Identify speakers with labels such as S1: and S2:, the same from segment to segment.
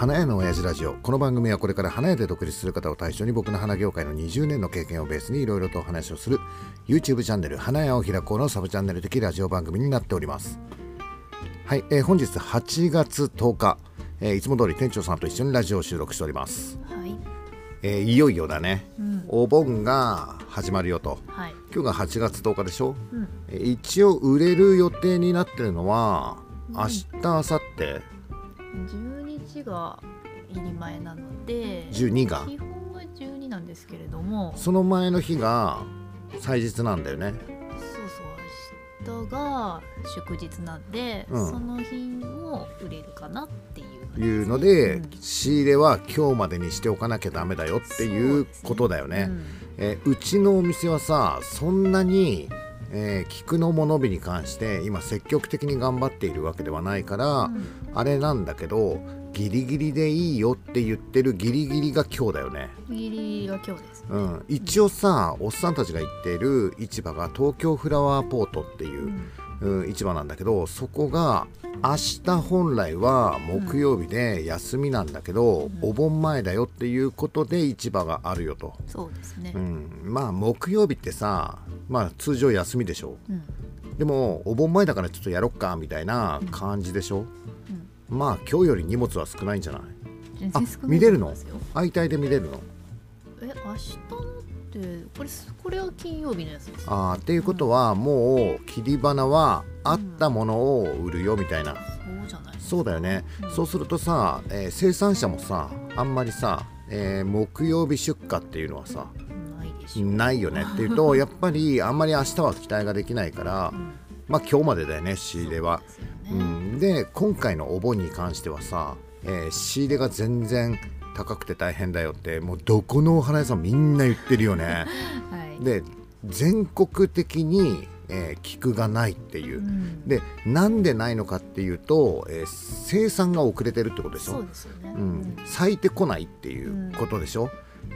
S1: 花屋の親父ラジオ。この番組はこれから花屋で独立する方を対象に僕の花業界の20年の経験をベースにいろいろとお話をする YouTube チャンネル花屋を開こうのサブチャンネル的ラジオ番組になっております。はい、えー、本日8月10日、えー、いつも通り店長さんと一緒にラジオを収録しております。はい、えー、いよいよだね、うん、お盆が始まるよと、はい、今日が8月10日でしょ、うん、一応売れる予定になってるのは明日明後日
S2: 12日が入り前なので
S1: 12が？
S2: 基本は12なんですけれども
S1: その前の日が祭日なんだよね。
S2: そうそう明日が祝日なんで、うん、その日も売れるかなっていう
S1: いうので、うん、仕入れは今日までにしておかなきゃダメだよっていうことだよね。うねうん、えうちのお店はさそんなにえー、菊の物日に関して今積極的に頑張っているわけではないから、うん、あれなんだけどギリギリでいいよって言ってるギリギリが今日だよね。
S2: ギリギリが今日です、ね、
S1: うん、一応さ、おっさんたちが言っている市場が東京フラワーポートっていう、うん、市場なんだけどそこが明日本来は木曜日で休みなんだけど、うん、お盆前だよっていうことで市場があるよと。
S2: そうですね、
S1: うん、まあ木曜日ってさまあ通常休みでしょ、うん、でもお盆前だからちょっとやろっかみたいな感じでしょ、うん、まあ今日より荷物は少ないんじゃない？あ見れるの？相対で見れるの？
S2: え明日のってこれこれは金曜日のやつです
S1: あっていうことは、もう切り花はあったものを売るよみたいな、
S2: そうじゃない
S1: そうだよね、そうするとさ、えー、生産者もさあんまりさ、えー、木曜日出荷っていうのはさないよね。っていうとやっぱりあんまり明日は期待ができないから、まあ今日までだよね仕入れは。うん、で今回のお盆に関してはさ、えー、仕入れが全然高くて大変だよってもうどこのお花屋さんみんな言ってるよね。はい、で全国的に、えー、菊がないっていう、うん、でなんでないのかっていうと、えー、生産が遅れてるってことでしょ。
S2: そうですよね、
S1: うん、咲いてこないっていうことでしょ、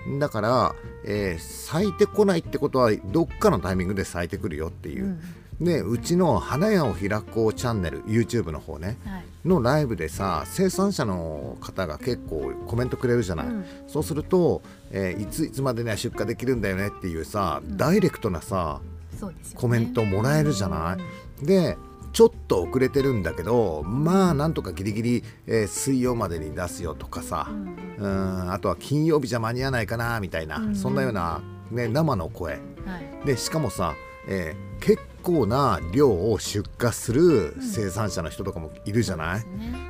S1: うん、だから、えー、咲いてこないってことはどっかのタイミングで咲いてくるよっていう。うんでうちの花屋を開こうチャンネル YouTube の方ね、はい、のライブでさ生産者の方が結構コメントくれるじゃない、うん、そうすると、えー、いついつまでには出荷できるんだよねっていうさ、うん、ダイレクトなさ、ね、コメントもらえるじゃない、うん、でちょっと遅れてるんだけどまあなんとかギリギリ、えー、水曜までに出すよとかさ、うん、あとは金曜日じゃ間に合わないかなみたいな、そんなような、ね、生の声、はい、でしかもさ、えー、結構な量を出荷する生産者の人とかもいるじゃない、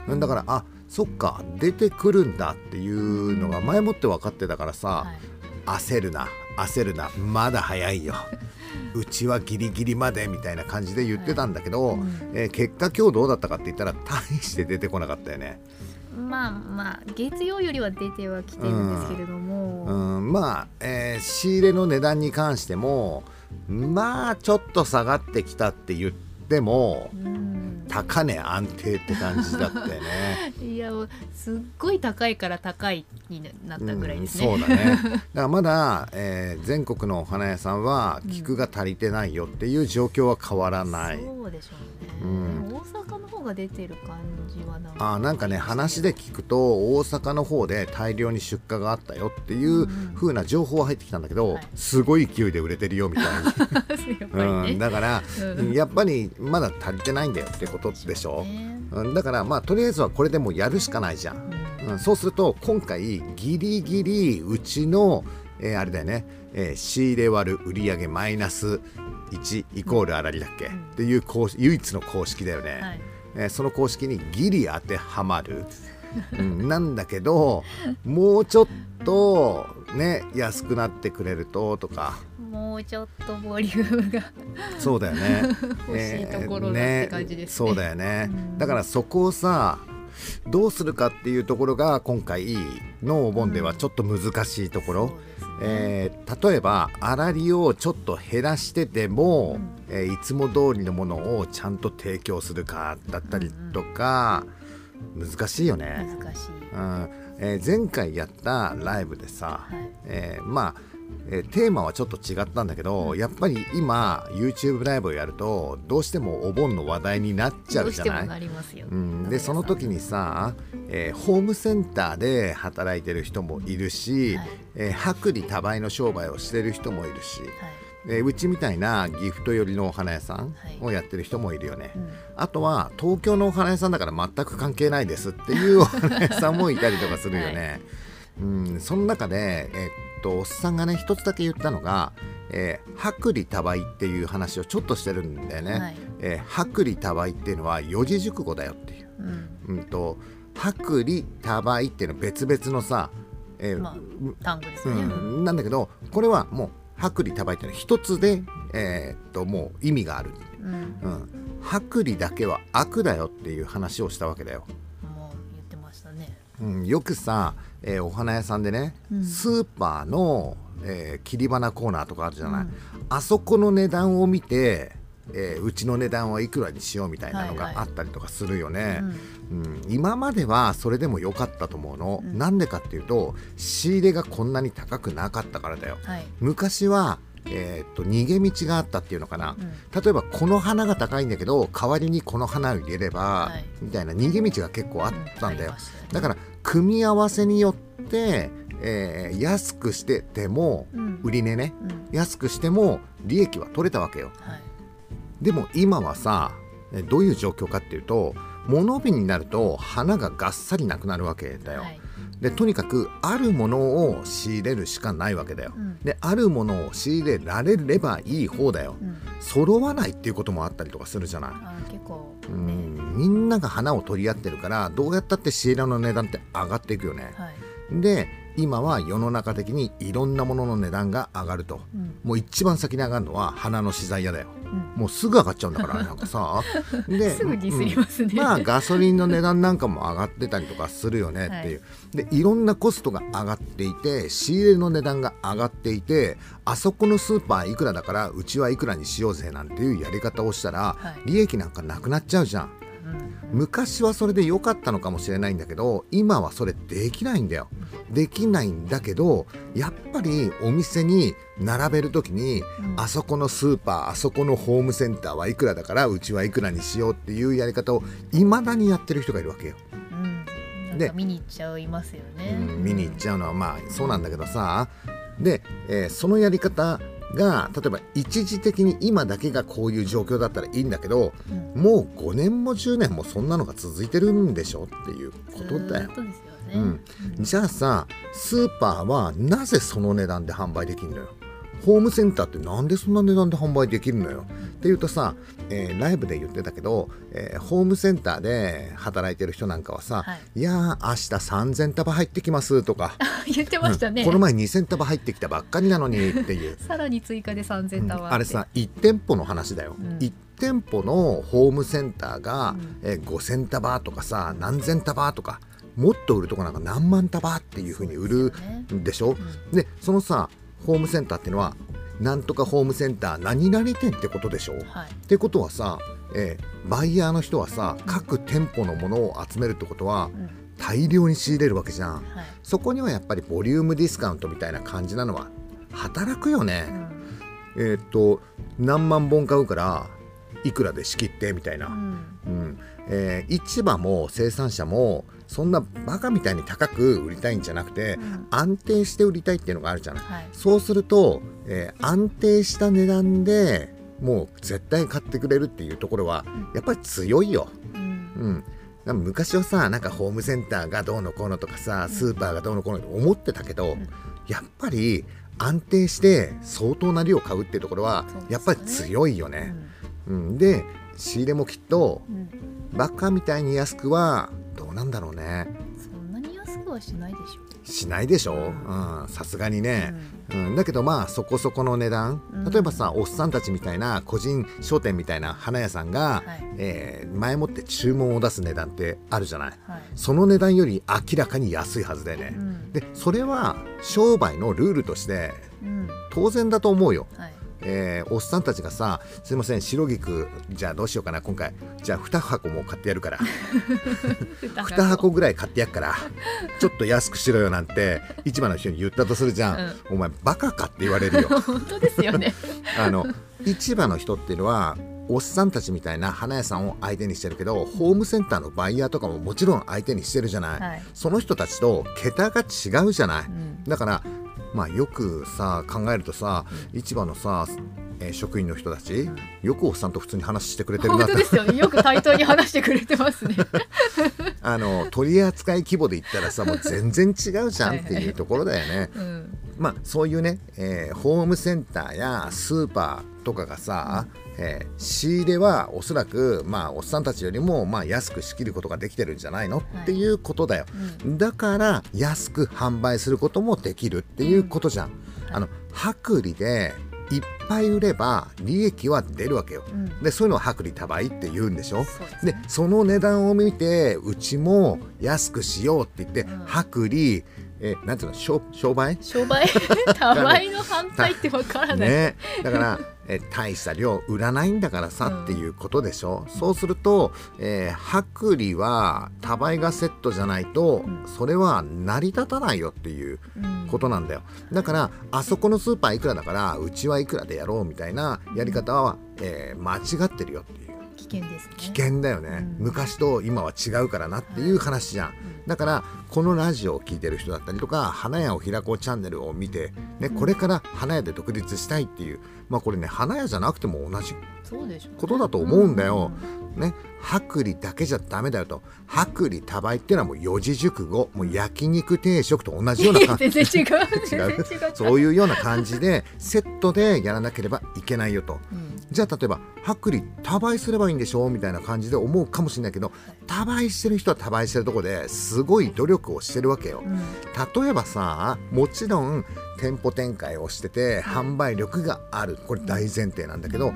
S1: うん、だからあそっか出てくるんだっていうのが前もって分かってたからさ、はい、焦るな焦るなまだ早いよ。うちはギリギリまでみたいな感じで言ってたんだけど、はい。うん、えー、結果今日どうだったかって言ったら大して出てこなかったよね。
S2: まあまあ月曜よりは出てはきてるんですけれども、
S1: うん、うん、まあ、えー、仕入れの値段に関してもまあちょっと下がってきたって言っても、高値安定って感じだったよね。
S2: いやすっごい高いから高いになったぐらいですね、
S1: うん、そうだね。だからまだ、えー、全国のお花屋さんは菊が足りてないよっていう状況は変わらない、
S2: うん、そうでしょうね、うん、大阪の方が出てる感じはなん
S1: か。あなんかね話で聞くと大阪の方で大量に出荷があったよっていうふうな情報は入ってきたんだけど、すごい勢いで売れてるよみたいな、ね、うん、だから、やっぱりまだ足りてないんだよってことでしょ、う、ん、だからまあとりあえずはこれでもやるしかないじゃん、うん、そうすると今回ギリギリうちの、えー、あれだよね、えー、仕入れ割る売上マイナス1イコールあらりだっけ、っていう唯一の公式だよね、はい。えー、その公式にギリ当てはまる、うん、なんだけどもうちょっとね安くなってくれるととか。
S2: もうちょっとボリュームが
S1: そうだよね。
S2: 欲しいところだって感じです、
S1: ね。ね、そうだよね、だからそこをさどうするかっていうところが今回のお盆ではちょっと難しいところ、うんえー、例えば粗利をちょっと減らしてでも、うん、えー、いつも通りのものをちゃんと提供するかだったりとか、うんうん、難しいよね。
S2: 難しい、
S1: うんえー、前回やったライブでさ、はい、えー、まあえー、テーマはちょっと違ったんだけど、やっぱり今 YouTube ライブをやるとどうしてもお盆の話題になっちゃうじゃない？うん、でその時にさ、えー、ホームセンターで働いてる人もいるし、はい、えー、薄利多売の商売をしてる人もいるし。はいえうちみたいなギフト寄りのお花屋さんをやってる人もいるよね、はいうん、あとは東京のお花屋さんだから全く関係ないですっていうお花屋さんもいたりとかするよね、はい、うんその中で、えとおっさんがね一つだけ言ったのが、えー、薄利多売っていう話をちょっとしてるんだよね、はい、えー、薄利多売っていうのは四字熟語だよっていう、うん、うんと薄利多売っていうのは別々のさ、
S2: えーまあ、単語ですね、う
S1: ん、なんだけどこれはもう薄利多売っていうのは一つで、えー、っともう意味がある、うん、うん、薄利だけは悪だよっていう話をしたわけだよ。
S2: もう言ってましたね、
S1: うん、よくさえー、お花屋さんでね、うん、スーパーの、えー、切り花コーナーとかあるじゃない、うん、あそこの値段を見て、えー、うちの値段はいくらにしようみたいなのがあったりとかするよね、はいはい、うん、今まではそれでも良かったと思うの、な、んでかっていうと仕入れがこんなに高くなかったからだよ、はい、昔はえーと、逃げ道があったっていうのかな、うん、例えばこの花が高いんだけど代わりにこの花を入れれば、はい、みたいな逃げ道が結構あったんだよ、うん。ね、だから組み合わせによって、えー、安くしてても、うん、売り値ね、安くしても利益は取れたわけよ、はい、でも今はさどういう状況かっていうと物日になると花ががっさりなくなるわけだよ、はい。でとにかくあるものを仕入れるしかないわけだよ、うん、であるものを仕入れられればいい方だよ、うん、揃わないっていうこともあったりとかするじゃない。
S2: 結構、
S1: ね、うん。みんなが花を取り合ってるからどうやったって仕入れの値段って上がっていくよね、はい、で今は世の中的にいろんなものの値段が上がると、うん、もう一番先に上がるのは花の資材屋だよ、うん、もうすぐ上がっちゃうんだから なんかさ。
S2: ですぐディスりますね、
S1: うん、まあガソリンの値段なんかも上がってたりとかするよねっていう、はい、でいろんなコストが上がっていて仕入れの値段が上がっていてあそこのスーパーいくらだからうちはいくらにしようぜなんていうやり方をしたら、はい、利益なんかなくなっちゃうじゃん昔はそれで良かったのかもしれないんだけど今はそれできないんだよ。できないんだけどやっぱりお店に並べる時に、うん、あそこのスーパーあそこのホームセンターはいくらだからうちはいくらにしようっていうやり方をいまだにやってる人がいるわけよ。
S2: うん、で見に行っちゃいますよね、
S1: うん、見に行っちゃうのはまあそうなんだけどさ。で、えー、そのやり方が例えば一時的に今だけがこういう状況だったらいいんだけど、うん、もう5年も10年もそんなのが続いてるんでしょっていうことだよ。うん、じゃあさスーパーはなぜその値段で販売できるのよ？ホームセンターってなんでそんな値段で販売できるのよ？っていうとさ、えー、ライブで言ってたけど、えー、ホームセンターで働いてる人なんかはさ「はい、いやー明日3000束入ってきます」とか。
S2: 言ってましたね、
S1: うん、この前2000束入ってきたばっかりなのにっていう。
S2: さらに追加で3000束、
S1: うん、あれさ1店舗の話だよ、うん、1店舗のホームセンターが、うん、えー、5000束とかさ何千束とかもっと売るとこなんか何万束っていうふうに売るんでしょ、で、ね、そのさホームセンターっていうのはなんとかホームセンター何々店ってことでしょ、はい、ってことはさ、えー、バイヤーの人はさ各店舗のものを集めるってことは、うん、大量に仕入れるわけじゃん、はい、そこにはやっぱりボリュームディスカウントみたいな感じなのは働くよね、うん、えっ、と何万本買うからいくらで仕切ってみたいな、うん、うん、えー、市場も生産者もそんなバカみたいに高く売りたいんじゃなくて、うん、安定して売りたいっていうのがあるじゃない、はい、そうすると、えー、安定した値段でもう絶対買ってくれるっていうところはやっぱり強いよ。うん、うん、昔はさなんかホームセンターがどうのこうのとかさスーパーがどうのこうのと思ってたけど、うん、やっぱり安定して相当な量買うっていうところはやっぱり強いよね。うん、で仕入れもきっと、バカみたいに安くはどうなんだろうね。
S2: そんなに安くはしないでしょ。
S1: しないでしょ？さすがにね、うん、うん、だけどまあそこそこの値段、例えばさおっさんたちみたいな個人商店みたいな花屋さんが、はい、えー、前もって注文を出す値段ってあるじゃない、はい、その値段より明らかに安いはずだよね、うん、でそれは商売のルールとして当然だと思うよ、はいえー、おっさんたちがさ「すいません白菊じゃあどうしようかな今回。じゃあ2箱も買ってやるから。2箱。ぐらい買ってやっから。ちょっと安くしろよ」なんて市場の人に言ったとするじゃん、うん、お前バカかって言われるよ。
S2: 本当ですよね。
S1: あの市場の人っていうのはおっさんたちみたいな花屋さんを相手にしてるけどホームセンターのバイヤーとかももちろん相手にしてるじゃない、はい、その人たちと桁が違うじゃない、うん、だからまあよくさ考えるとさ、うん、市場のさえー、職員の人たちよくおっさんと普通に話してくれてる
S2: な本当ですよ、ね、よく対等に話してくれてますね。
S1: あの取扱規模で言ったらさもう全然違うじゃんっていうところだよね、はいはいうん、まあそういうね、えー、ホームセンターやスーパーとかがさ、うんえー、仕入れはおそらく、まあ、おっさんたちよりも、まあ、安く仕切ることができてるんじゃないの、はい、っていうことだよ、うん、だから安く販売することもできるっていうことじゃん、うん。あの薄利でいっぱい売れば利益は出るわけよ、うん、でそういうのを薄利多売って言うんでしょ？で、ね、その値段を見てうちも安くしようって言って、薄利えなんていうの？商商売？
S2: 商売？多売の反対ってわからない、
S1: ね、だからえ大した量売らないんだからさっていうことでしょ、うん、そうすると、えー、薄利は多倍がセットじゃないと、それは成り立たないよっていうことなんだよ。だからあそこのスーパーいくらだからうちはいくらでやろうみたいなやり方は、えー、間違ってるよっていう
S2: 危険ですね。
S1: 危険だよね、うん、昔と今は違うからなっていう話じゃん、はいだからこのラジオを聴いてる人だったりとか花屋を開こうチャンネルを見て、ね、これから花屋で独立したいっていうまあこれね花屋じゃなくても同じことだと思うんだよ。ね、薄利だけじゃダメだよと。薄利多売っていうのはもう四字熟語。もう焼肉定食と同じような感じ。
S2: 全然違う。
S1: 違う？そういうような感じでセットでやらなければいけないよと、うん、じゃあ例えば薄利多売すればいいんでしょみたいな感じで思うかもしれないけど多売してる人は多売してるとこですごい努力をしてるわけよ、うん、例えばさもちろん店舗展開をしてて販売力がある。これ大前提なんだけど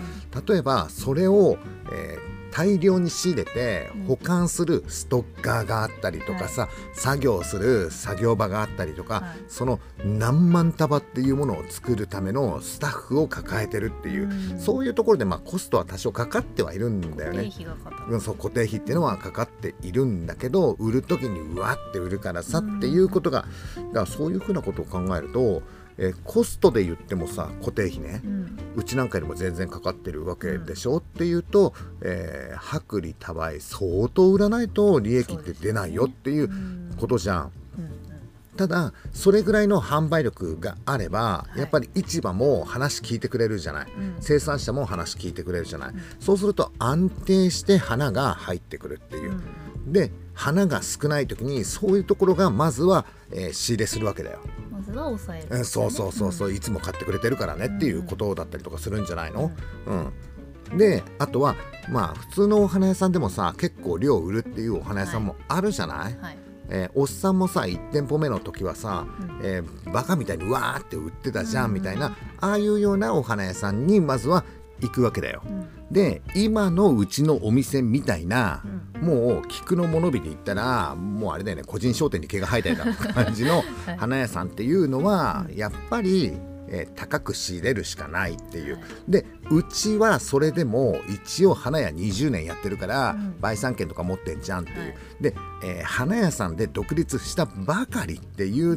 S1: 例えばそれを、えー大量に仕入れて保管するストッカーがあったりとかさ、はい、作業する作業場があったりとか、はい、その何万束っていうものを作るためのスタッフを抱えてるっていう、うそういうところでまあコストは多少かかってはいるんだよね。そう固定費っていうのはかかっているんだけど売る時にうわって売るからさっていうことがだからそういうふうなことを考えるとえー、コストで言ってもさ固定費ね、うん、ちなんかよりも全然かかってるわけでしょ、うん、っていうと、えー、薄利多売相当売らないと利益って出ないよっていうことじゃん。ただそれぐらいの販売力があれば、やっぱり市場も話聞いてくれるじゃない、うん、生産者も話聞いてくれるじゃない、うん、そうすると安定して花が入ってくるっていう、うん、で花が少ない時にそういうところがまずは、えー、仕入れするわけだよ。
S2: まずは抑える、
S1: ね、そうそうそうそう、いつも買ってくれてるからねっていうことだったりとかするんじゃないの、うん。であとはまあ普通のお花屋さんでもさ結構量売るっていうお花屋さんもあるじゃない、はい。はいえー、おっさんもさ1店舗目の時はさ、うん、えー、バカみたいにわーって売ってたじゃん。みたいな、ああいうようなお花屋さんにまずは行くわけだよ。うん、で今のうちのお店みたいな、うん、もう菊の物火で言ったらもうあれだよね個人商店に毛が生えたような 感じの花屋さんっていうのは、やっぱり、えー、高く仕入れるしかないっていう。でうちはそれでも一応花屋20年やってるから、売産権とか持ってんじゃんっていう。で、えー、花屋さんで独立したばかりっていう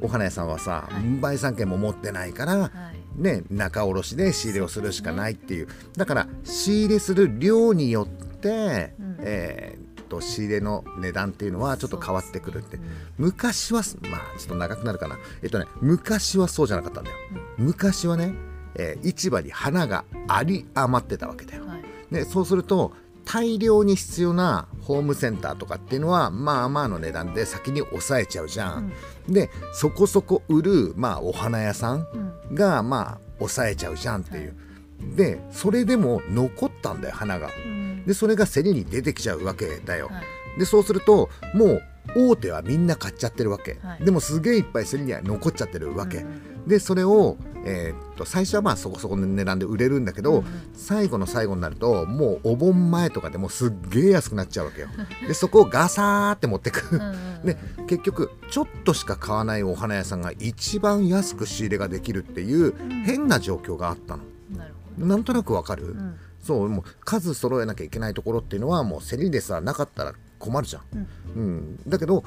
S1: お花屋さんはさ、売産権も持ってないから。ね、仲卸で仕入れをするしかないっていう、だから仕入れする量によって、うん、えー、と仕入れの値段っていうのはちょっと変わってくるって、昔はまあちょっと長くなるかな。えっとね昔はそうじゃなかったんだよ、うん、昔はね、えー、市場に花があり余ってたわけだよ、はい、でそうすると大量に必要なホームセンターとかっていうのはまあまあの値段で先に抑えちゃうじゃん。うん、でそこそこ売る、まあ、お花屋さんが、まあ抑えちゃうじゃんっていう。でそれでも残ったんだよ花が。でそれが競りに出てきちゃうわけだよ。はい、でそうするともう大手はみんな買っちゃってるわけ、はい、でもすげえいっぱい競りには残っちゃってるわけ、うん、でそれを、えー、っと最初はまあそこそこの値段で売れるんだけど、うん、最後の最後になるともうお盆前とかでもすっげえ安くなっちゃうわけよ。でそこをガサーって持ってく。で結局ちょっとしか買わないお花屋さんが一番安く仕入れができるっていう変な状況があったの。なんとなくわかる、
S2: うん。
S1: そうもう数揃えなきゃいけないところっていうのはもう競りでさなかったら困るじゃん、うん。だけど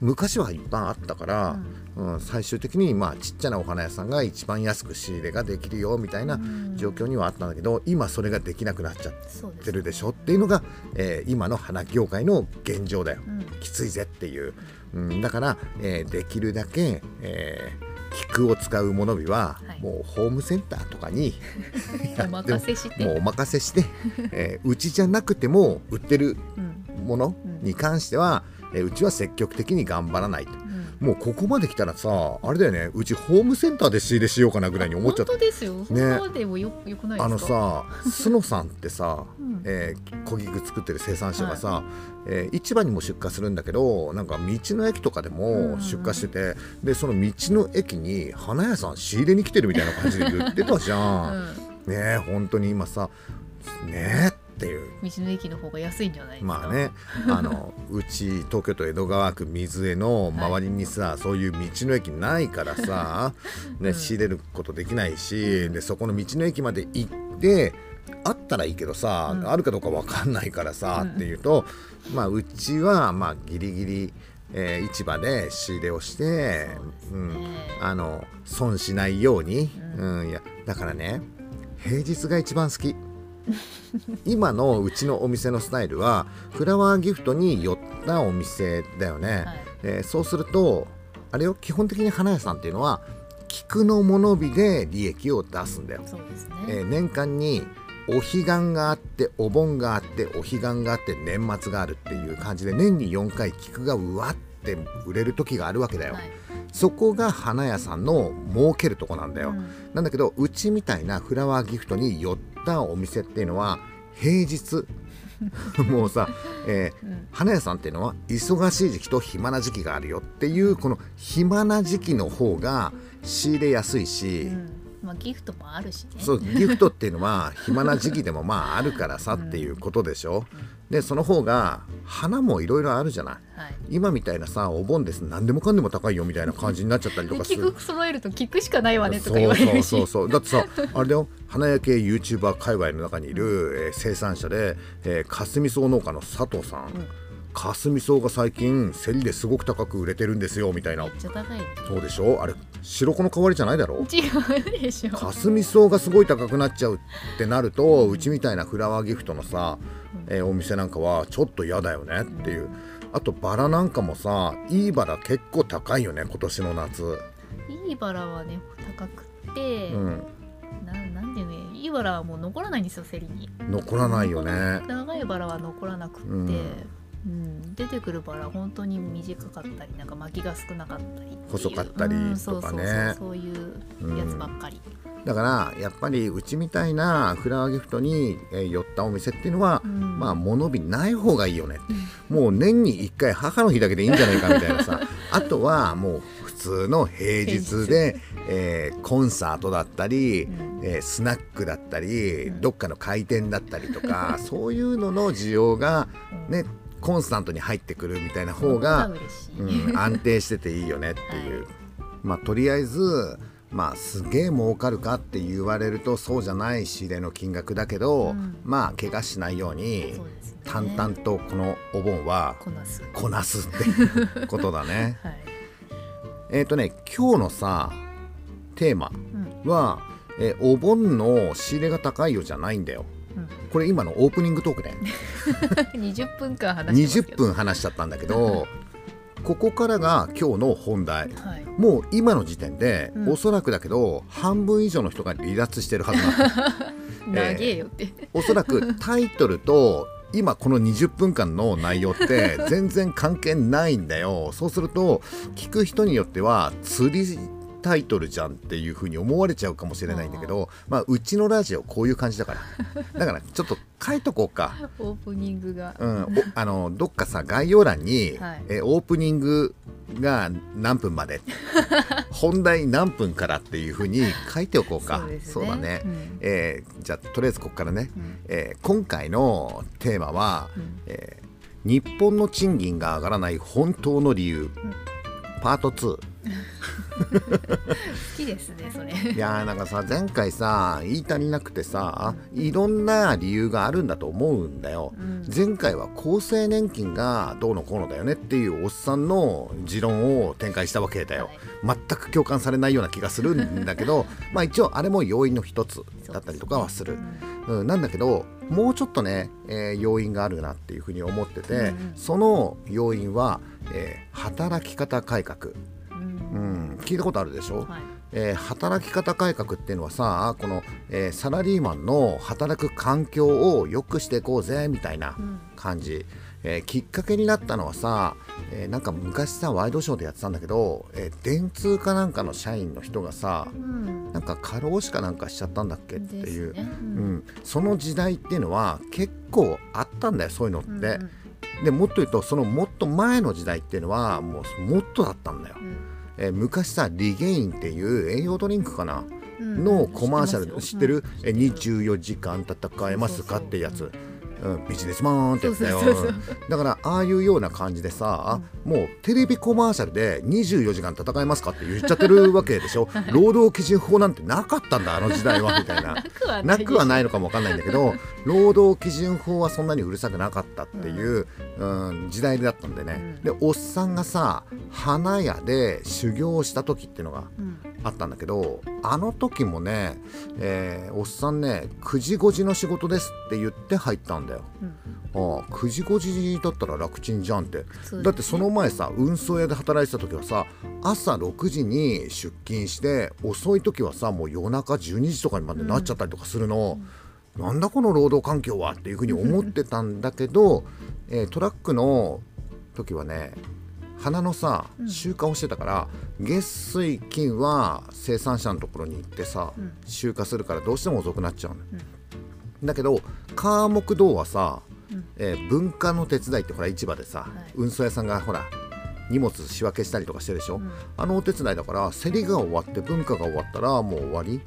S1: 昔はいっぱいあったから、うん。最終的にまあちっちゃなお花屋さんが一番安く仕入れができるよみたいな状況にはあったんだけど今それができなくなっちゃってるでしょ？っていうのが、えー今の花業界の現状だよ、
S2: うん。
S1: きついぜっていう、うん、だから、えーできるだけ、えー菊を使う物火は、
S2: はい。
S1: もうホームセンターとかに
S2: お任せして。
S1: もうお任せして、えーうちじゃなくても売ってる
S2: うん
S1: ものに関しては、えーうちは積極的に頑張らないと。
S2: うん。
S1: もうここまで来たらさあれだよねうちホームセンターで仕入れしようかなぐらいに思っちゃった。
S2: 本当ですよ。そんなでもよよくない
S1: あの
S2: ですか？
S1: さスノさんってさ、
S2: うん。
S1: えー小菊作ってる生産者がさ、えー市場にも出荷するんだけどなんか道の駅とかでも出荷してて、でその道の駅に花屋さん仕入れに来てるみたいな感じで言ってたじゃん。
S2: うん。
S1: ねえ本当に今さねえっていう。
S2: 道の駅の方が安いんじゃないですか？
S1: まあね。あのうち東京都江戸川区水江の周りにさ、そういう道の駅ないからさ、ね
S2: うん。
S1: 仕入れることできないしでそこの道の駅まで行ってあったらいいけどさ、
S2: うん。
S1: あるかどうか分かんないからさ、
S2: うん。
S1: っていうとまあうちはまあギリギリ、えー市場で仕入れをして
S2: ね
S1: うん、あの損しないように、
S2: う
S1: うんいやだからね平日が一番好き 今のうちのお店のスタイルはフラワーギフトに寄ったお店だよね、
S2: はい。
S1: えーそうするとあれよ基本的に花屋さんっていうのは菊の物火で利益を出すんだよ、
S2: ね、
S1: えー年間にお彼岸があってお盆があってお彼岸があって年末があるっていう感じで年に4回菊がうわって売れる時があるわけだよ、
S2: はい。
S1: そこが花屋さんの儲けるとこなんだよ、
S2: うん。
S1: なんだけどうちみたいなフラワーギフトに寄ったお店っていうのは平日。もうさ、えー
S2: うん。
S1: 花屋さんっていうのは忙しい時期と暇な時期があるよっていうこの暇な時期の方が仕入れやすいし、
S2: うん。まあ、ギフトもあるしね。
S1: そうギフトっていうのは暇な時期でもまああるからさっていうことでしょ、でその方が花もいろいろあるじゃない。
S2: はい。
S1: 今みたいなさお盆です。何でもかんでも高いよみたいな感じになっちゃったりと
S2: で
S1: かする。
S2: 菊揃えると菊しかないわねとか言われるし。
S1: そうそう。そうだってさあれだよ。花焼け YouTuber 界隈の中にいる、えー生産者で、えすみ草農家の佐藤さん、かすみ草が最近競りですごく高く売れてるんですよみたいな。
S2: めっちゃ高い。
S1: そうでしょ？あれ白子の代わりじゃないだろ？
S2: 違うでしょ。
S1: かすみ草がすごい高くなっちゃうってなるとうちみたいなフラワーギフトのさ、えーお店なんかはちょっと嫌だよねっていう。あとバラなんかもさいいバラ結構高いよね今年の夏。
S2: いいバラはね高くって、
S1: うん。
S2: ななんでねいいバラはもう残らないんですよ競りに。
S1: 残らないよね。
S2: 長いバラは残らなくって、
S1: う
S2: うん。ん出てくるバラ本当に短かったりなんか巻きが少なかったり
S1: 細かったり
S2: うん
S1: とかね。
S2: そうそうそうそういうやつばっかり、
S1: だからやっぱりうちみたいなフラワーギフトにえー寄ったお店っていうのは、
S2: うん。
S1: まあ物日ない方がいいよねって。もう年に1回母の日だけでいいんじゃないかみたいなさ。あとはもう普通の平日で、えーコンサートだったり、
S2: うん。
S1: えースナックだったり、
S2: うん。
S1: どっかの開店だったりとか そういうのの需要がねコンスタントに入ってくるみたいな方が、うん、安定してていいよねっていう、まあとりあえずまあすげえ儲かるかって言われるとそうじゃない仕入れの金額だけど、
S2: うん。
S1: まあ怪我しないように淡々とこのお盆は
S2: こなす
S1: こなすってことだね。
S2: はい、
S1: えっとね今日のさテーマ
S2: うん。
S1: は、えーお盆の仕入れが高いよじゃないんだよ。
S2: うん、
S1: これ今のオープニングトークで。
S2: 20分間話してますけ
S1: 20
S2: ど
S1: 分話しちゃったんだけどここからが今日の本題。
S2: はい。
S1: もう今の時点で、
S2: うん。
S1: おそらくだけど半分以上の人が離脱してるはずなの。
S2: 長えよって、
S1: おそらく タイトルと今この20分間の内容って 全然関係ないんだよ。そうすると聞く人によっては釣りタイトルじゃんっていう風に思われちゃうかもしれないんだけど、まあ、うちのラジオこういう感じだから。だからちょっと書いとこうか。
S2: オープニングが、
S1: うん、おあのどっかさ概要欄に、
S2: はい。
S1: えオープニングが何分まで。本題何分からっていうふうに書いておこうか。
S2: そう
S1: だね、
S2: うん。
S1: えーじゃあとりあえずここからね、
S2: うん。
S1: えー今回のテーマは、
S2: うん。
S1: えー日本の賃金が上がらない本当の理由、パート2
S2: きですねそれ。
S1: いやーなんかさ前回さ言い足りなくてさいろんな理由があるんだと思うんだよ、
S2: うん。
S1: 前回は厚生年金がどうのこうのだよねっていうおっさんの持論を展開したわけだよ、全く共感されないような気がするんだけど まあ一応あれも要因の一つだったりとかはする。うん、なんだけどもうちょっとね、えー要因があるなっていうふうに思ってて、
S2: うんうん。
S1: その要因は、えー働き方改革、
S2: うん。
S1: うん、聞いたことあるでしょ、
S2: はい。
S1: えー働き方改革っていうのはさこの、えーサラリーマンの働く環境を良くしていこうぜみたいな
S2: うん。
S1: 感じ、えーきっかけになったのはさ、えーなんか昔さワイドショーでやってたんだけど、えー電通かなんかの社員の人がさ
S2: うん。
S1: なんか過労死かなんかしちゃったんだっけっていう、
S2: ね。う
S1: うんん、その時代っていうのは結構あったんだよそういうのって。
S2: うんうん。
S1: でもっと言うとそのもっと前の時代っていうのはもうもっとだったんだよ。
S2: うん
S1: えー昔さリゲインっていう栄養ドリンクかな、
S2: うん。
S1: のコマーシャル知ってる、
S2: うん。
S1: え24時間戦えますかってやつ、
S2: そう
S1: うん、ビジネスマンって。やつだよだからああいうような感じでさ、もうテレビコマーシャルで24時間戦えますかって言っちゃってるわけでしょ。労働基準法なんてなかったんだあの時代はみたいな。
S2: なくはな
S1: ないのかもわかんないんだけど労働基準法はそんなにうるさくなかったっていう、うん時代だったんでね、
S2: うん。
S1: でおっさんがさ花屋で修行した時っていうのが
S2: うん
S1: あったんだけどあの時もね、えーおっさんね9時5時の仕事ですって言って入ったんだよ。
S2: うん。
S1: ああ9時5時だったら楽ちんじゃんって。
S2: ね。
S1: だってその前さ運送屋で働いてた時はさ朝6時に出勤して遅い時はさもう夜中12時とかにまでなっちゃったりとかするの、なんだこの労働環境はっていうふうに思ってたんだけど、えートラックの時はね花のさ
S2: うん。
S1: 集荷をしてたから、月水金は生産者のところに行ってさ、
S2: うん。
S1: 集荷するからどうしても遅くなっちゃうの、だけど火木道はさ、
S2: うん。
S1: えー文化の手伝いってほら市場でさ、
S2: い。
S1: 運送屋さんがほら荷物仕分けしたりとかしてるでしょ、
S2: うん。
S1: あのお手伝いだから競りが終わって文化が終わったらもう終わり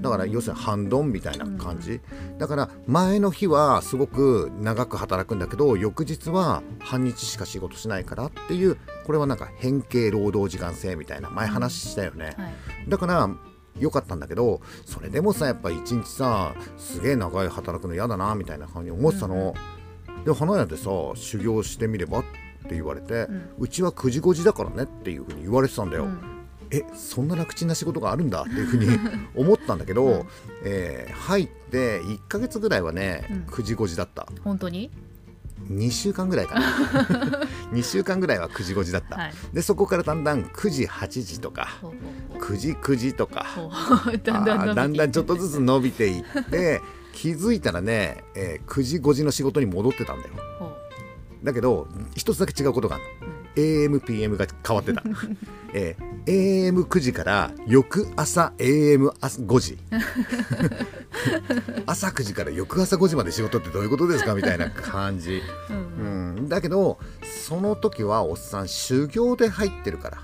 S1: だから要するに半ドンみたいな感じ、だから前の日はすごく長く働くんだけど翌日は半日しか仕事しないからっていうこれはなんか変形労働時間制みたいな前話したよね、
S2: はい。
S1: だから良かったんだけどそれでもさやっぱ一日さすげえ長い働くの嫌だなみたいな感じに思ってたの、で花屋でさ修行してみればって言われて、うちは9時5時だからねっていうふうに言われてたんだよ、
S2: うん
S1: えそんな楽ちんな仕事があるんだっていうふうに 思ったんだけど、
S2: うん。
S1: えー入って1ヶ月ぐらいはね、
S2: うん。
S1: 9時5時だった。
S2: 本当に
S1: ？2週間ぐらいかな。2週間ぐらいは9時5時だった、
S2: はい。
S1: でそこからだんだん9時8時とか
S2: ほうほう
S1: 9時9時とか
S2: だんだん
S1: だんだんちょっとずつ伸びていって気づいたらね、えー9時5時の仕事に戻ってたんだよ。だけど一つだけ違うことがある
S2: うん。
S1: AMPM が変わってた、えー AM9 時から翌朝 AM5 時。朝9時から翌朝5時まで仕事ってどういうことですか？みたいな感じ、
S2: うん
S1: うん、だけどその時はおっさん修行で入ってるから。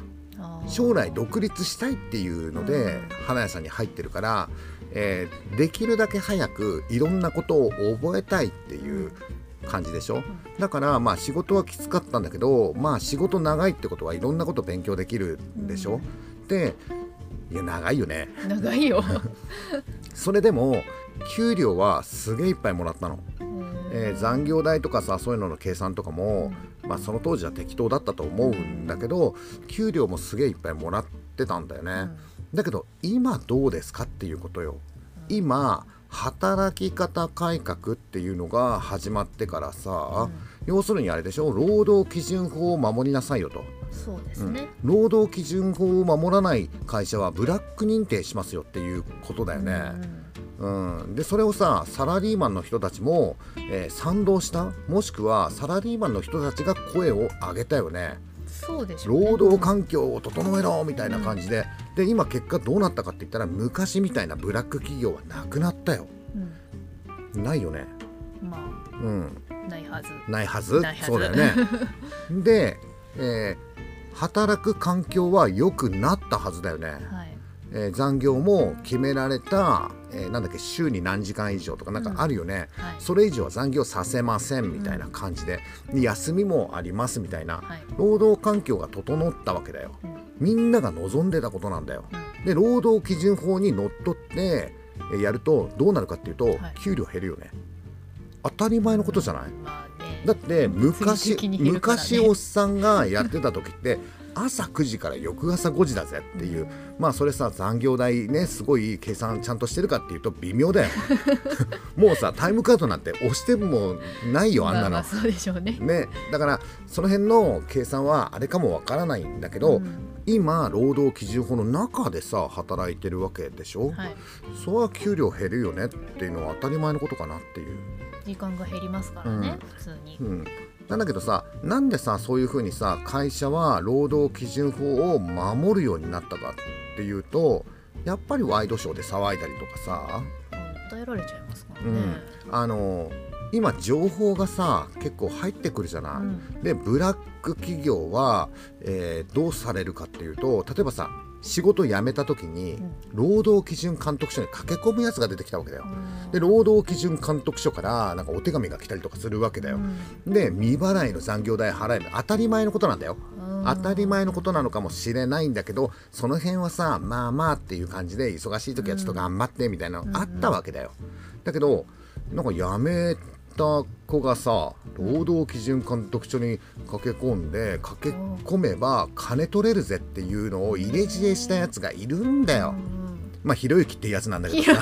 S1: 将来独立したいっていうので
S2: うん。
S1: 花屋さんに入ってるから、えーできるだけ早くいろんなことを覚えたいっていう感じでしょ？だからまあ仕事はきつかったんだけどまあ仕事長いってことはいろんなこと勉強できるでしょ、でいや長いよね。
S2: 長いよ。
S1: それでも給料はすげえいっぱいもらったの、えー残業代とかさそういうのの計算とかも、まあ、その当時は適当だったと思うんだけど給料もすげえいっぱいもらってたんだよね、だけど今どうですかっていうことよ。今働き方改革っていうのが始まってからさ、要するにあれでしょ労働基準法を守りなさいよと、
S2: そうですね、
S1: 労働基準法を守らない会社はブラック認定しますよっていうことだよね、うん、でそれをさサラリーマンの人たちも、えー賛同したもしくはサラリーマンの人たちが声を上げたよね
S2: そうでしょうね。
S1: 労働環境を整えろみたいな感じで。で今結果どうなったかって言ったら昔みたいなブラック企業はなくなったよ。
S2: うん
S1: ないよね。
S2: ま
S1: うん。
S2: あないはず。
S1: ないはず。
S2: ないはず。
S1: そうだよね。で、えー働く環境は良くなったはずだよね、
S2: はい
S1: えー残業も決められた、えーなんだっけ週に何時間以上とかなんかあるよね、
S2: はい。
S1: それ以上は残業させませんみたいな感じで、で休みもありますみたいな、
S2: はい。
S1: 労働環境が整ったわけだよ。
S2: うん。
S1: みんなが望んでたことなんだよ。で労働基準法にのっとってやるとどうなるかっていうと、はい、給料減るよね。当たり前のことじゃない、だって昔、ね、昔おっさんがやってた時って朝9時から翌朝5時だぜっていう、まあそれさ残業代ねすごい計算ちゃんとしてるかっていうと微妙だよ。もうさタイムカードなんて押してもないよあんなの、まあ、
S2: そうでしょうね。
S1: ねだからその辺の計算はあれかもわからないんだけど、うん、今労働基準法の中でさ働いてるわけでしょ、はい、それは給料減るよねっていうのは当たり前のことかなっていう
S2: 時間が減りますからね、うん、普通に、うん。
S1: なんだけどさなんでさそういうふうにさ会社は労働基準法を守るようになったかっていうとやっぱりワイドショーで騒いだりとかさ
S2: 訴えられちゃいますからね、うん、
S1: あの今情報がさ結構入ってくるじゃない、うん、でブラック企業は、えー、どうされるかっていうと例えばさ仕事辞めた時に労働基準監督署に駆け込むやつが出てきたわけだよ。で労働基準監督署からなんかお手紙が来たりとかするわけだよ。で未払いの残業代払える当たり前のことなんだよ。当たり前のことなのかもしれないんだけどその辺はさまあまあっていう感じで忙しい時はちょっと頑張ってみたいなのあったわけだよ。だけどなんか辞めた子がさ労働基準監督署に駆け込んで駆け込めば金取れるぜっていうのを入れ知恵したやつがいるんだよ。まあひろゆきってやつなんだけどさ。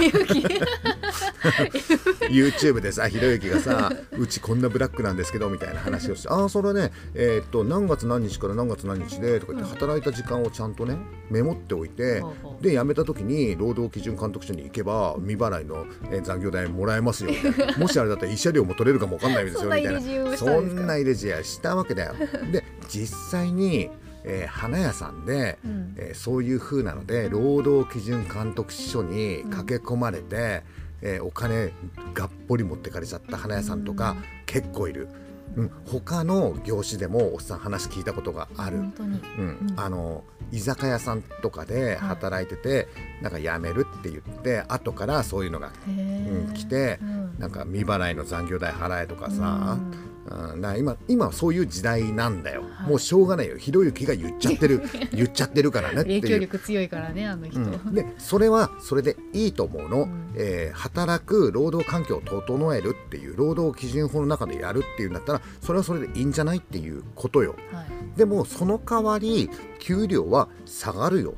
S1: YouTube でさひろゆきがさ「うちこんなブラックなんですけど」みたいな話をして「ああそれはねえー、っと何月何日から何月何日で」とか言って働いた時間をちゃんとねメモっておいてで辞めた時に労働基準監督署に行けば未払いの残業代もらえますよみたいな。もしあれだったら慰謝料も取れるかも分かんないですよみたいな。そんな入れ知恵したわけだよ。で実際にえー、花屋さんで、うん、えー、そういう風なので労働基準監督署に駆け込まれて、うん、えー、お金がっぽり持ってかれちゃった花屋さんとか結構いる。うん、他の業種でもおっさん話聞いたことがある、うん、あの居酒屋さんとかで働いてて、はい、なんか辞めるって言って後からそういうのが、うん、来て、うん、なんか未払いの残業代払えとかさ、うん、だ今今はそういう時代なんだよ、はい、もうしょうがないよ。ひろゆきが言っちゃってる。言っちゃってるからねっていう。
S2: 影響力強いからねあの人、う
S1: ん、でそれはそれでいいと思うの、うん、えー、働く労働環境を整えるっていう労働基準法の中でやるっていうんだったらそれはそれでいいんじゃないっていうことよ、はい、でもその代わり給料は下がるよ。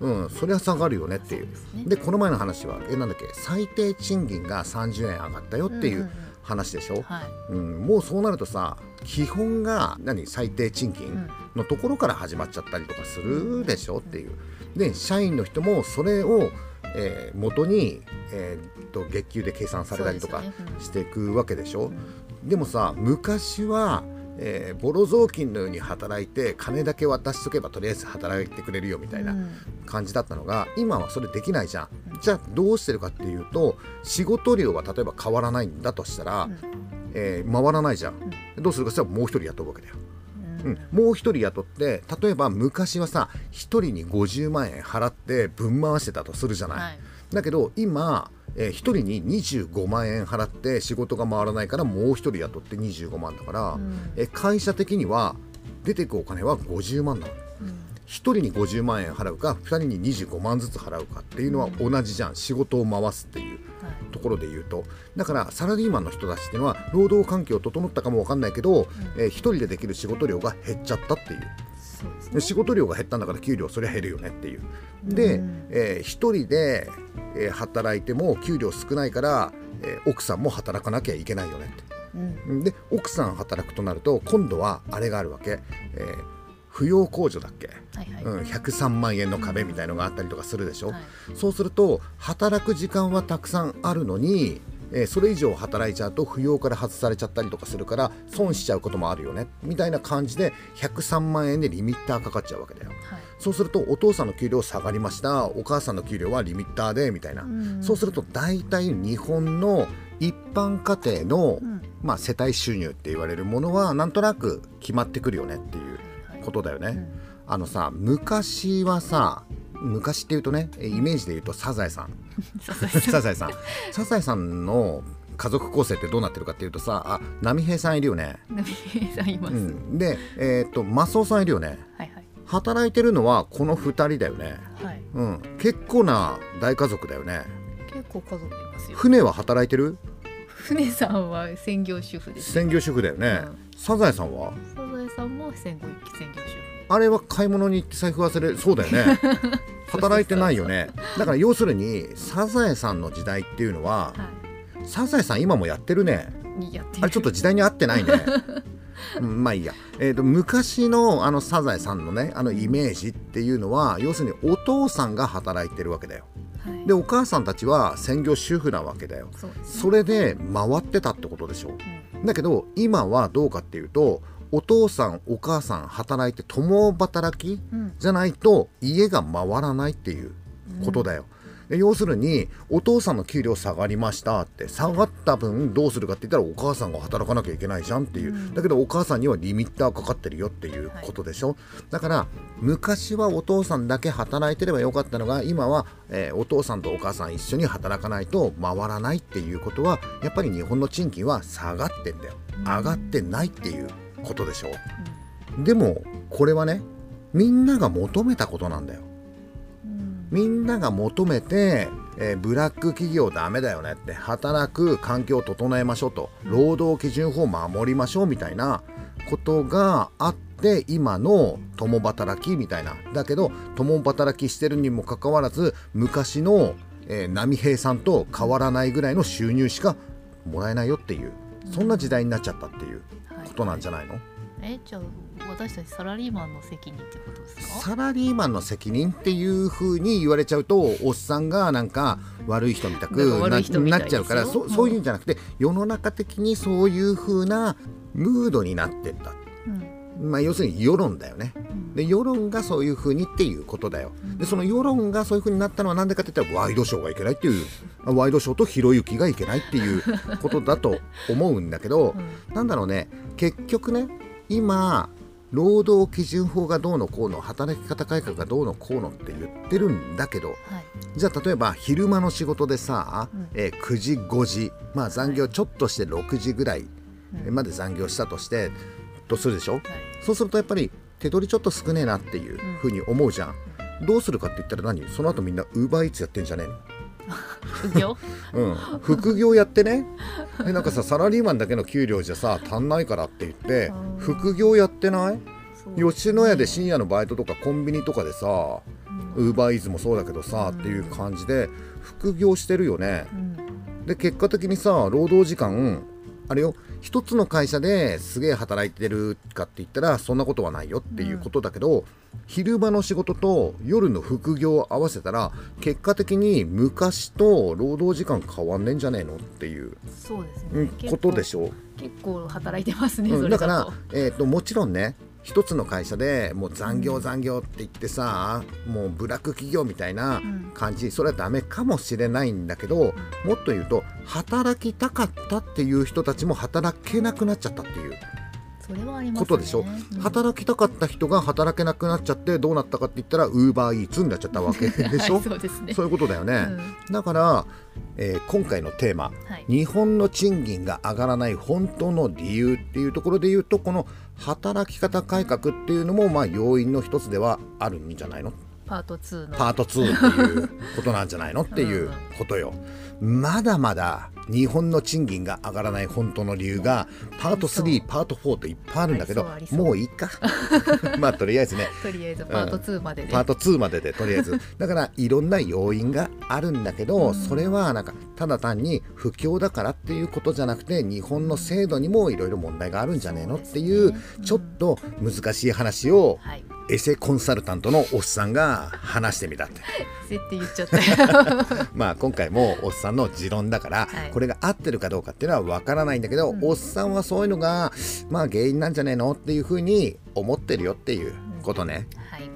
S1: うん、それは下がるよねっていう。で、ね、この前の話はえなんだっけ最低賃金が30円上がったよっていう話でしょ、はい、うん、もうそうなるとさ基本が何？最低賃金のところから始まっちゃったりとかするでしょ？っていう。で社員の人もそれを、えー、元に、えー、と月給で計算されたりとかしていくわけでしょ、でもさ昔はえー、ボロ雑巾のように働いて金だけ渡しとけばとりあえず働いてくれるよみたいな感じだったのが、うん、今はそれできないじゃん、じゃあどうしてるかっていうと仕事量は例えば変わらないんだとしたら、うん、えー、回らないじゃん、うん、どうするかしたらもう一人雇うわけだよ。うん、もう一人雇って例えば昔はさ1人に50万円払って分回してたとするじゃない、はい、だけど今えー、1人に25万円払って仕事が回らないからもう1人雇って25万だから、うん、えー、会社的には出てくお金は50万なの。うん、1人に50万円払うか2人に25万ずつ払うかっていうのは同じじゃん、仕事を回すっていうところで言うと。だからサラリーマンの人たちっていうのは労働環境整ったかも分かんないけど、うん、えー、1人でできる仕事量が減っちゃったっていう。で仕事量が減ったんだから給料そりゃ減るよねっていう。で、うん、えー、1人でえー、働いても給料少ないから、えー、奥さんも働かなきゃいけないよねって、うん、で奥さん働くとなると今度はあれがあるわけ、えー、扶養控除だっけ、はいはい、うん、103万円の壁みたいのがあったりとかするでしょ、うん。はい、そうすると働く時間はたくさんあるのにえー、それ以上働いちゃうと扶養から外されちゃったりとかするから損しちゃうこともあるよね。みたいな感じで103万円でリミッターかかっちゃうわけだよ、はい、そうするとお父さんの給料下がりました。お母さんの給料はリミッターでみたいな、うそうすると大体日本の一般家庭の、うん、まあ、世帯収入って言われるものはなんとなく決まってくるよねっていうことだよね。はいうん、あのさ昔はさ昔っていうとねイメージで言うと サザエさん。サザエさん。サザエさん。の家族構成ってどうなってるかっていうとさあ波平さんいるよね。
S2: 波平さんいます、う
S1: ん、でえっ、ー、とマスオさんいるよね。
S2: はいはい。
S1: 働いてるのはこの2人だよね、
S2: はい。
S1: うん、結構な大家族だよね。
S2: 結構家族いますよ。
S1: 船は働いてる？
S2: 船さんは専業主婦です。よ
S1: 専業主婦だよね、
S2: うん。
S1: サザエさんは？
S2: サザエさんも専業専業主
S1: あれは買い物に行って財布忘れそうだよね。働いてないよね。だから要するにサザエさんの時代っていうのは
S2: 婦は
S1: サザエさん今もやってるね。あれちょっと時代に合ってないね。うんまあいいや、えー、と昔のあのサザエさんのねあのイメージっていうのは要するにお父さんが働いてるわけだよ。
S2: はい。
S1: でお母さんたちは専業主婦なわけだよ。
S2: そね。
S1: それで回ってたってことでしょ。
S2: うん。
S1: だけど今はどうかっていうとお父さんお母さん働いて共働き
S2: うん。
S1: じゃないと家が回らないっていうことだよ。で要するにお父さんの給料下がりましたって下がった分どうするかって言ったらお母さんが働かなきゃいけないじゃんっていう、
S2: うん。
S1: だけどお母さんにはリミッターかかってるよっていうことでしょ、だから昔はお父さんだけ働いてればよかったのが今は、えーお父さんとお母さん一緒に働かないと回らないっていうことはやっぱり日本の賃金は下がってんだよ。上がってないっていうことでしょ？でもこれはねみんなが求めたことなんだよ。
S2: うん。
S1: みんなが求めて、えーブラック企業ダメだよねって働く環境を整えましょうと。労働基準法を守りましょうみたいなことがあって今の共働きみたいな。だけど共働きしてるにもかかわらず昔の、えー波平さんと変わらないぐらいの収入しかもらえないよっていう。そんな時代になっちゃったっていう。
S2: はい
S1: ことなんじゃないの、
S2: えじゃあ私たちサラリーマンの責任ってことですか？
S1: サラリーマンの責任っていう風に言われちゃうとおっさんがなんか悪い人みたく
S2: な
S1: っちゃうからそそういうんじゃなくて世の中的にそういう風なムードになってった、
S2: うん
S1: まあ、要するに世論だよね。
S2: うん。
S1: で世論がそういう風にっていうことだよ。でその世論がそういう風になったのは何でかって言ったらワイドショーがいけないっていうワイドショーとひろゆきがいけないっていうことだと思うんだけど、
S2: うん。
S1: なんだろうね。結局ね今労働基準法がどうのこうの働き方改革がどうのこうのって言ってるんだけど
S2: はい。
S1: じゃあ例えば昼間の仕事でさ、
S2: うん。
S1: えー9時5時まあ残業ちょっとして6時ぐらい
S2: うん。
S1: まで残業したとしてとするでしょ？
S2: はい。
S1: そうするとやっぱり手取りちょっと少ねえなっていうふうに思うじゃん、どうするかって言ったら何？その後みんなウーバーイーツやってんじゃね？えの
S2: 副業？
S1: うん、副業やってね？でなんかさサラリーマンだけの給料じゃさ足んないからって言って
S2: うん。
S1: 副業やってない？吉野家で深夜のバイトとかコンビニとかでさ
S2: うん。
S1: ウーバーイーツもそうだけどさっていう感じで副業してるよね。
S2: うん。
S1: で結果的にさ労働時間あれよ一つの会社ですげえ働いてるかって言ったらそんなことはないよっていうことだけど、昼間の仕事と夜の副業を合わせたら結果的に昔と労働時間変わんねえんじゃねえのっていう、
S2: そうです
S1: うん
S2: ね
S1: ことでしょ、
S2: 結構働いてますね、
S1: うん
S2: だ
S1: から、えー、ともちろんね一つの会社でもう残業残業って言ってさ、もうブラック企業みたいな
S2: うん。
S1: 感じそれはダメかもしれないんだけどもっと言うと働きたかったっていう人たちも働けなくなっちゃったっていう
S2: それはありますね。
S1: ことでしょ、
S2: うん。
S1: 働きたかった人が働けなくなっちゃってどうなったかって言ったらウーバーイーツになっちゃったわけ でしょ、
S2: はい、そうですね。
S1: そういうことだよね、だから、えー今回のテーマ
S2: うんはい。
S1: 日本の賃金が上がらない本当の理由っていうところで言うとこの働き方改革っていうのもまあ要因の一つではあるんじゃないの
S2: パート2の。
S1: パート2っていうことなんじゃないのっていうことよ。まだまだ日本の賃金が上がらない本当の理由がパート3パート4といっぱいあるんだけどもういいか？まあとりあえずね。
S2: とりあえずパート2までで、
S1: パート2まででとりあえず。だからいろんな要因があるんだけど、
S2: うん。
S1: それはなんかただ単に不況だからっていうことじゃなくて日本の制度にもいろいろ問題があるんじゃねえのっていうちょっと難しい話を
S2: はい
S1: エセコンサルタントのおっさんが話してみたって。
S2: 設定言っちゃったよ。
S1: まあ今回もおっさんの持論だから、
S2: はい。
S1: これが合ってるかどうかっていうのはわからないんだけど、
S2: うん。
S1: おっさんはそういうのがまあ原因なんじゃねえのっていうふうに思ってるよっていうことね。
S2: はい。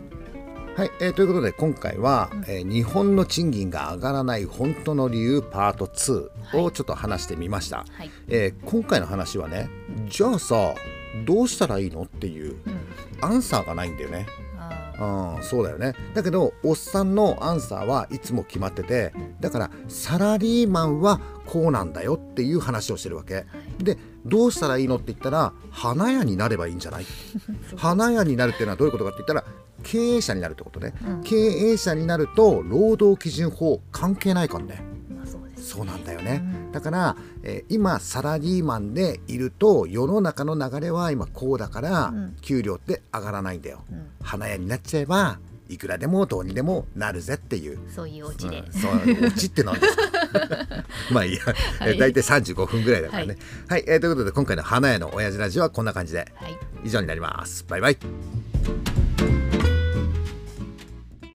S1: はい、えーということで今回は、
S2: うん。
S1: えー日本の賃金が上がらない本当の理由パート2
S2: はい。
S1: をちょっと話してみました、
S2: はい。
S1: えー今回の話はねじゃあさどうしたらいいのっていう
S2: うん
S1: アンサーがないんだよね。
S2: あ
S1: うんそうだよね。だけどおっさんのアンサーはいつも決まっててだからサラリーマンはこうなんだよっていう話をしてるわけ。でどうしたらいいのって言ったら花屋になればいいんじゃない？花屋になるっていうのはどういうことかって言ったら化経営者になるってことね、うん、経営者になると労働基準法関係ないからね。そうなんだよね、うん、だから、えー、今サラリーマンでいると世の中の流れは今こうだから、給料って上がらないんだよ、うん、花屋になっちゃえばいくらでもどうにでもなるぜっていう。
S2: そういうオチで、
S1: うん、そうオチって何ですか？まあいいや、はい、大体35分ぐらいだからね。はい、はい、えー、ということで今回の花屋の親父ラジオはこんな感じで、はい、以上になります。バイバイ